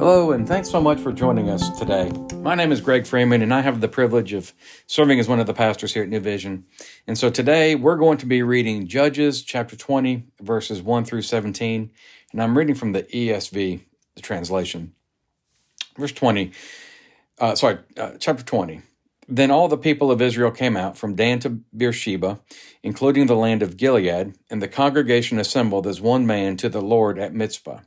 Hello, and thanks so much for joining us today. My name is Greg Freeman, and I have the privilege of serving as one of the pastors here at New Vision. And so today we're going to be reading Judges chapter 20, verses 1 through 17. And I'm reading from the ESV, the translation. Verse 20, uh, sorry, uh, chapter 20. Then all the people of Israel came out from Dan to Beersheba, including the land of Gilead, and the congregation assembled as one man to the Lord at Mizpah.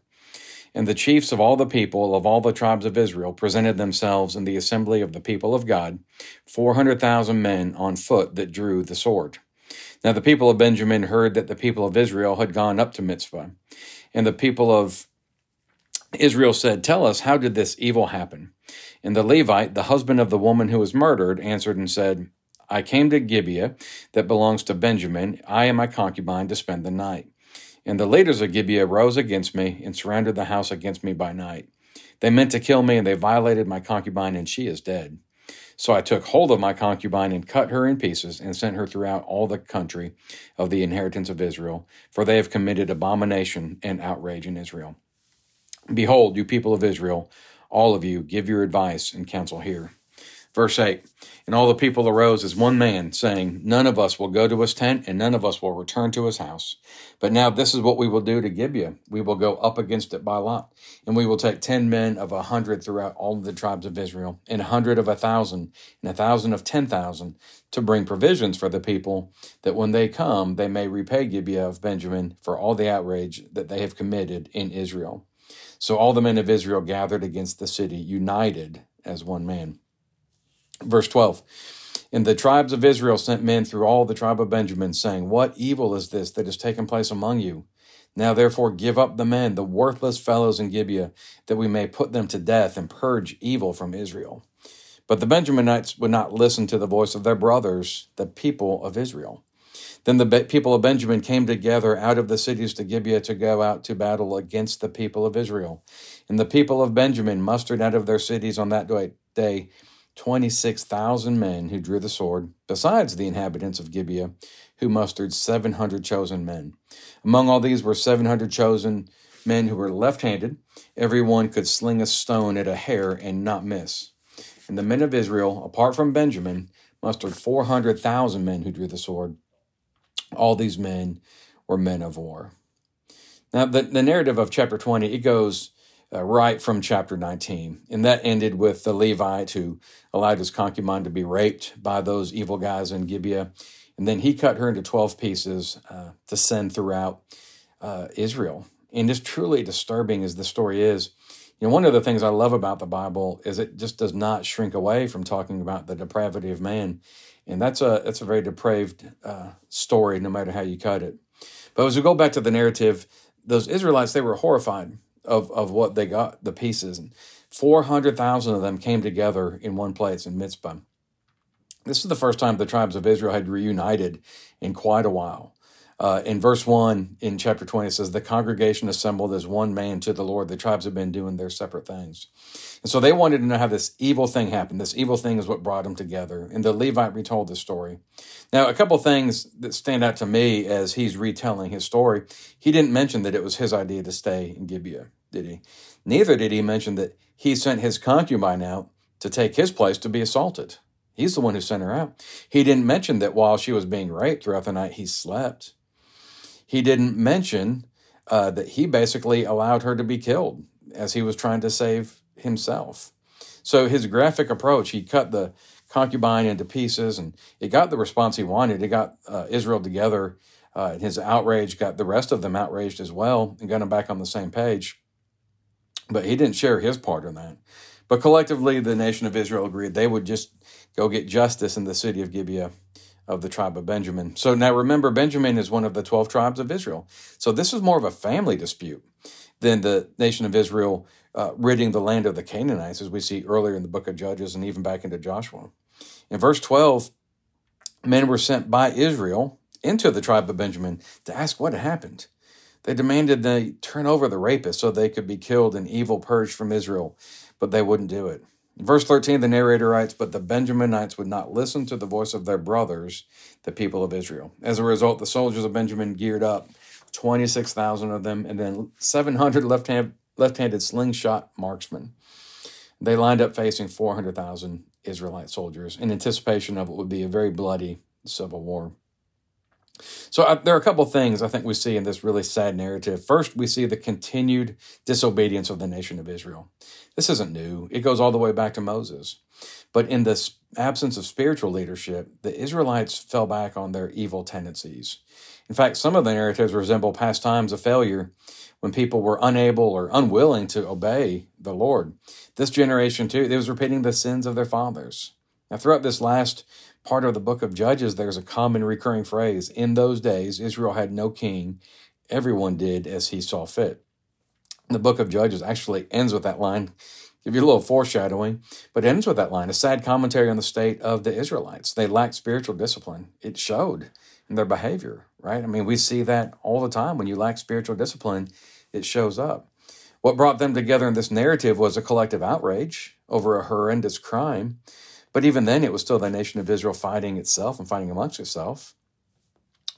And the chiefs of all the people of all the tribes of Israel presented themselves in the assembly of the people of God, 400,000 men on foot that drew the sword. Now the people of Benjamin heard that the people of Israel had gone up to Mizpah. And the people of Israel said, Tell us, how did this evil happen? And the Levite, the husband of the woman who was murdered, answered and said, I came to Gibeah, that belongs to Benjamin, I and my concubine, to spend the night. And the leaders of Gibeah rose against me and surrounded the house against me by night. They meant to kill me, and they violated my concubine, and she is dead. So I took hold of my concubine and cut her in pieces and sent her throughout all the country of the inheritance of Israel, for they have committed abomination and outrage in Israel. Behold, you people of Israel, all of you, give your advice and counsel here. Verse 8 And all the people arose as one man, saying, None of us will go to his tent, and none of us will return to his house. But now this is what we will do to Gibeah. We will go up against it by lot, and we will take ten men of a hundred throughout all the tribes of Israel, and a hundred of a thousand, and a thousand of ten thousand, to bring provisions for the people, that when they come they may repay Gibeah of Benjamin for all the outrage that they have committed in Israel. So all the men of Israel gathered against the city, united as one man. Verse 12 And the tribes of Israel sent men through all the tribe of Benjamin, saying, What evil is this that has taken place among you? Now therefore give up the men, the worthless fellows in Gibeah, that we may put them to death and purge evil from Israel. But the Benjaminites would not listen to the voice of their brothers, the people of Israel. Then the people of Benjamin came together out of the cities to Gibeah to go out to battle against the people of Israel. And the people of Benjamin mustered out of their cities on that day 26,000 men who drew the sword, besides the inhabitants of Gibeah, who mustered 700 chosen men. Among all these were 700 chosen men who were left handed. Every one could sling a stone at a hair and not miss. And the men of Israel, apart from Benjamin, mustered 400,000 men who drew the sword. All these men were men of war. Now, the, the narrative of chapter 20, it goes uh, right from chapter 19. And that ended with the Levite who allowed his concubine to be raped by those evil guys in Gibeah. And then he cut her into 12 pieces uh, to send throughout uh, Israel. And as truly disturbing as the story is, you know, one of the things I love about the Bible is it just does not shrink away from talking about the depravity of man. And that's a, that's a very depraved uh, story, no matter how you cut it. But as we go back to the narrative, those Israelites, they were horrified of of what they got the pieces and 400,000 of them came together in one place in Mizpah. This is the first time the tribes of Israel had reunited in quite a while. Uh, in verse 1 in chapter 20, it says, The congregation assembled as one man to the Lord. The tribes have been doing their separate things. And so they wanted to know how this evil thing happened. This evil thing is what brought them together. And the Levite retold the story. Now, a couple things that stand out to me as he's retelling his story. He didn't mention that it was his idea to stay in Gibeah, did he? Neither did he mention that he sent his concubine out to take his place to be assaulted. He's the one who sent her out. He didn't mention that while she was being raped throughout the night, he slept. He didn't mention uh, that he basically allowed her to be killed as he was trying to save himself. So his graphic approach, he cut the concubine into pieces, and it got the response he wanted. It got uh, Israel together. Uh, his outrage got the rest of them outraged as well and got them back on the same page. But he didn't share his part in that. But collectively, the nation of Israel agreed they would just go get justice in the city of Gibeah of the tribe of Benjamin. So now remember, Benjamin is one of the 12 tribes of Israel. So this is more of a family dispute than the nation of Israel uh, ridding the land of the Canaanites, as we see earlier in the book of Judges and even back into Joshua. In verse 12, men were sent by Israel into the tribe of Benjamin to ask what happened. They demanded they turn over the rapist so they could be killed and evil purged from Israel, but they wouldn't do it. Verse 13, the narrator writes, But the Benjaminites would not listen to the voice of their brothers, the people of Israel. As a result, the soldiers of Benjamin geared up, 26,000 of them, and then 700 left hand, left-handed slingshot marksmen. They lined up facing 400,000 Israelite soldiers in anticipation of what would be a very bloody civil war. So uh, there are a couple things I think we see in this really sad narrative. First, we see the continued disobedience of the nation of Israel. This isn't new. It goes all the way back to Moses. But in the absence of spiritual leadership, the Israelites fell back on their evil tendencies. In fact, some of the narratives resemble past times of failure when people were unable or unwilling to obey the Lord. This generation, too, it was repeating the sins of their fathers. Now, throughout this last part of the book of Judges, there's a common recurring phrase In those days, Israel had no king. Everyone did as he saw fit. The book of Judges actually ends with that line. Give you a little foreshadowing, but ends with that line a sad commentary on the state of the Israelites. They lacked spiritual discipline. It showed in their behavior, right? I mean, we see that all the time. When you lack spiritual discipline, it shows up. What brought them together in this narrative was a collective outrage over a horrendous crime but even then, it was still the nation of Israel fighting itself and fighting amongst itself.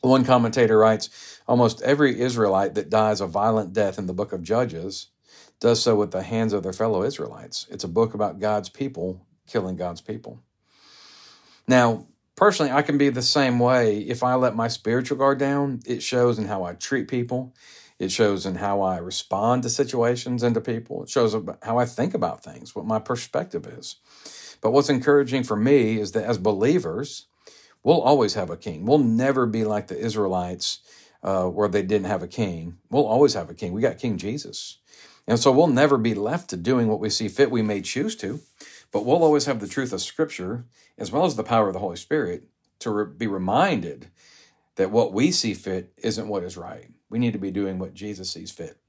One commentator writes almost every Israelite that dies a violent death in the book of Judges does so with the hands of their fellow Israelites. It's a book about God's people killing God's people. Now, personally, I can be the same way. If I let my spiritual guard down, it shows in how I treat people. It shows in how I respond to situations and to people. It shows how I think about things, what my perspective is. But what's encouraging for me is that as believers, we'll always have a king. We'll never be like the Israelites uh, where they didn't have a king. We'll always have a king. We got King Jesus. And so we'll never be left to doing what we see fit. We may choose to, but we'll always have the truth of Scripture as well as the power of the Holy Spirit to re- be reminded that what we see fit isn't what is right. We need to be doing what Jesus sees fit.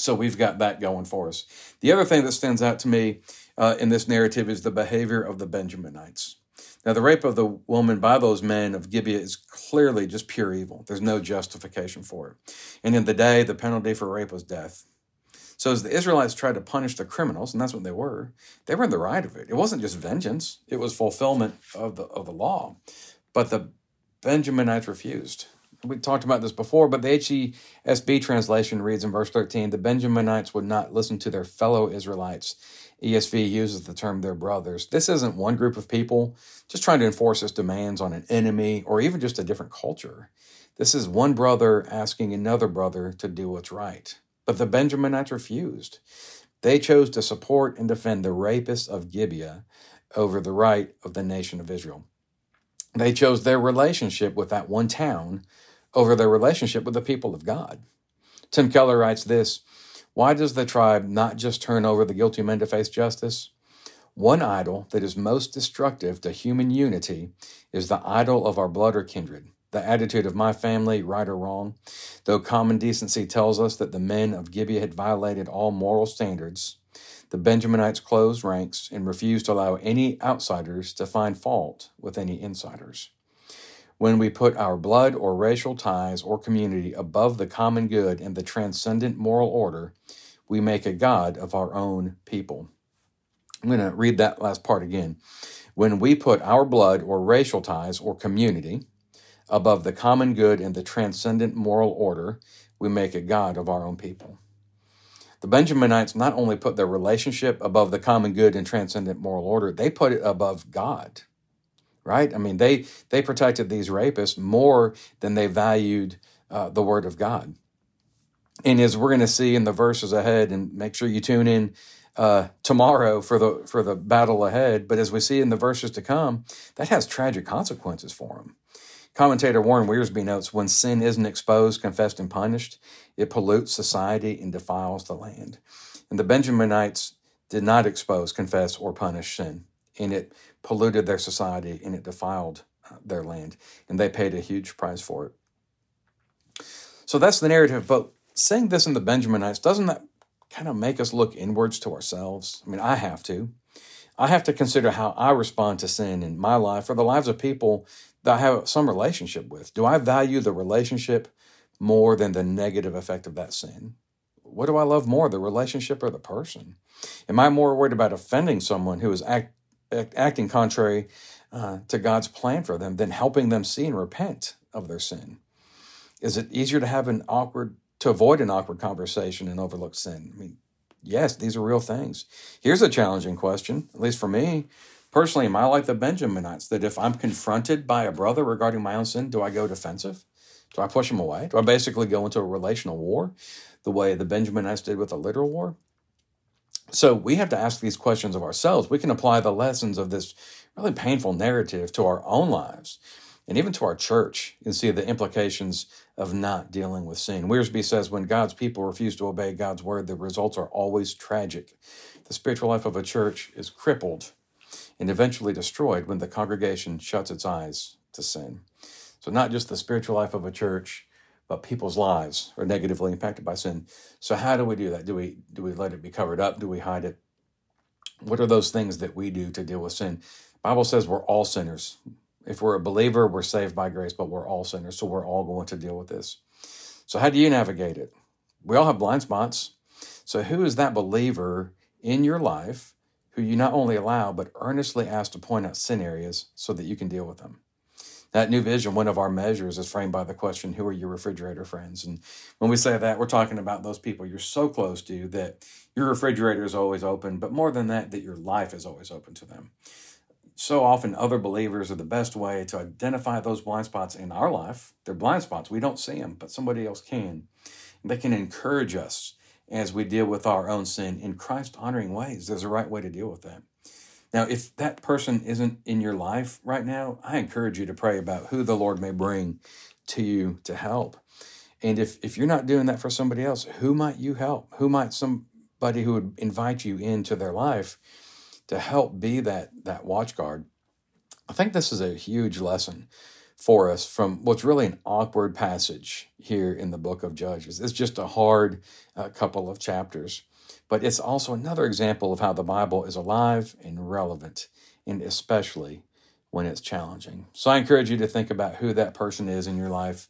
So we've got that going for us. The other thing that stands out to me uh, in this narrative is the behavior of the Benjaminites. Now, the rape of the woman by those men of Gibeah is clearly just pure evil. There's no justification for it. And in the day, the penalty for rape was death. So, as the Israelites tried to punish the criminals, and that's what they were, they were in the right of it. It wasn't just vengeance, it was fulfillment of the, of the law. But the Benjaminites refused we talked about this before, but the HCSB translation reads in verse 13 the Benjaminites would not listen to their fellow Israelites. ESV uses the term their brothers. This isn't one group of people just trying to enforce its demands on an enemy or even just a different culture. This is one brother asking another brother to do what's right. But the Benjaminites refused. They chose to support and defend the rapists of Gibeah over the right of the nation of Israel. They chose their relationship with that one town over their relationship with the people of God. Tim Keller writes this Why does the tribe not just turn over the guilty men to face justice? One idol that is most destructive to human unity is the idol of our blood or kindred, the attitude of my family, right or wrong. Though common decency tells us that the men of Gibeah had violated all moral standards, the Benjaminites closed ranks and refused to allow any outsiders to find fault with any insiders. When we put our blood or racial ties or community above the common good and the transcendent moral order, we make a God of our own people. I'm going to read that last part again. When we put our blood or racial ties or community above the common good and the transcendent moral order, we make a God of our own people. The Benjaminites not only put their relationship above the common good and transcendent moral order, they put it above God right? I mean, they they protected these rapists more than they valued uh, the word of God. And as we're going to see in the verses ahead, and make sure you tune in uh, tomorrow for the for the battle ahead. But as we see in the verses to come, that has tragic consequences for them. Commentator Warren Wiersbe notes when sin isn't exposed, confessed, and punished, it pollutes society and defiles the land. And the Benjaminites did not expose, confess, or punish sin and it polluted their society and it defiled uh, their land. And they paid a huge price for it. So that's the narrative. But saying this in the Benjaminites, doesn't that kind of make us look inwards to ourselves? I mean, I have to. I have to consider how I respond to sin in my life or the lives of people that I have some relationship with? Do I value the relationship more than the negative effect of that sin? What do I love more, the relationship or the person? Am I more worried about offending someone who is act, acting contrary uh, to God's plan for them than helping them see and repent of their sin? Is it easier to have an awkward, to avoid an awkward conversation and overlook sin? I mean, yes, these are real things. Here's a challenging question, at least for me. Personally, am I like the Benjaminites that if I'm confronted by a brother regarding my own sin, do I go defensive? Do I push him away? Do I basically go into a relational war the way the Benjaminites did with the literal war? So we have to ask these questions of ourselves. We can apply the lessons of this really painful narrative to our own lives and even to our church and see the implications of not dealing with sin. Wiersbe says when God's people refuse to obey God's word, the results are always tragic. The spiritual life of a church is crippled and eventually destroyed when the congregation shuts its eyes to sin. So, not just the spiritual life of a church, but people's lives are negatively impacted by sin. So, how do we do that? Do we do we let it be covered up? Do we hide it? What are those things that we do to deal with sin? Bible says we're all sinners. If we're a believer, we're saved by grace, but we're all sinners, so we're all going to deal with this. So, how do you navigate it? We all have blind spots. So, who is that believer in your life who you not only allow, but earnestly ask to point out sin areas so that you can deal with them? That new vision, one of our measures, is framed by the question, Who are your refrigerator friends? And when we say that, we're talking about those people you're so close to that your refrigerator is always open, but more than that, that your life is always open to them. So often, other believers are the best way to identify those blind spots in our life. They're blind spots. We don't see them, but somebody else can. They can encourage us as we deal with our own sin in Christ honoring ways. There's a right way to deal with that. Now, if that person isn't in your life right now, I encourage you to pray about who the Lord may bring to you to help. And if, if you're not doing that for somebody else, who might you help? Who might somebody who would invite you into their life to help be that, that watch guard? I think this is a huge lesson for us from what's really an awkward passage here in the book of Judges. It's just a hard uh, couple of chapters but it's also another example of how the Bible is alive and relevant, and especially when it's challenging. So I encourage you to think about who that person is in your life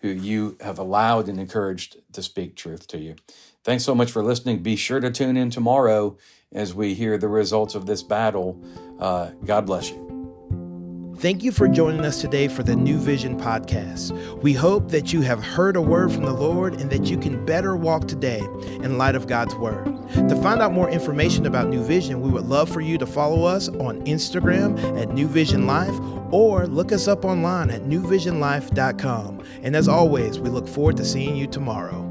who you have allowed and encouraged to speak truth to you. Thanks so much for listening. Be sure to tune in tomorrow as we hear the results of this battle. Uh, God bless you. Thank you for joining us today for the New Vision podcast. We hope that you have heard a word from the Lord and that you can better walk today in light of God's word. To find out more information about New Vision, we would love for you to follow us on Instagram at New Vision Life or look us up online at newvisionlife.com. And as always, we look forward to seeing you tomorrow.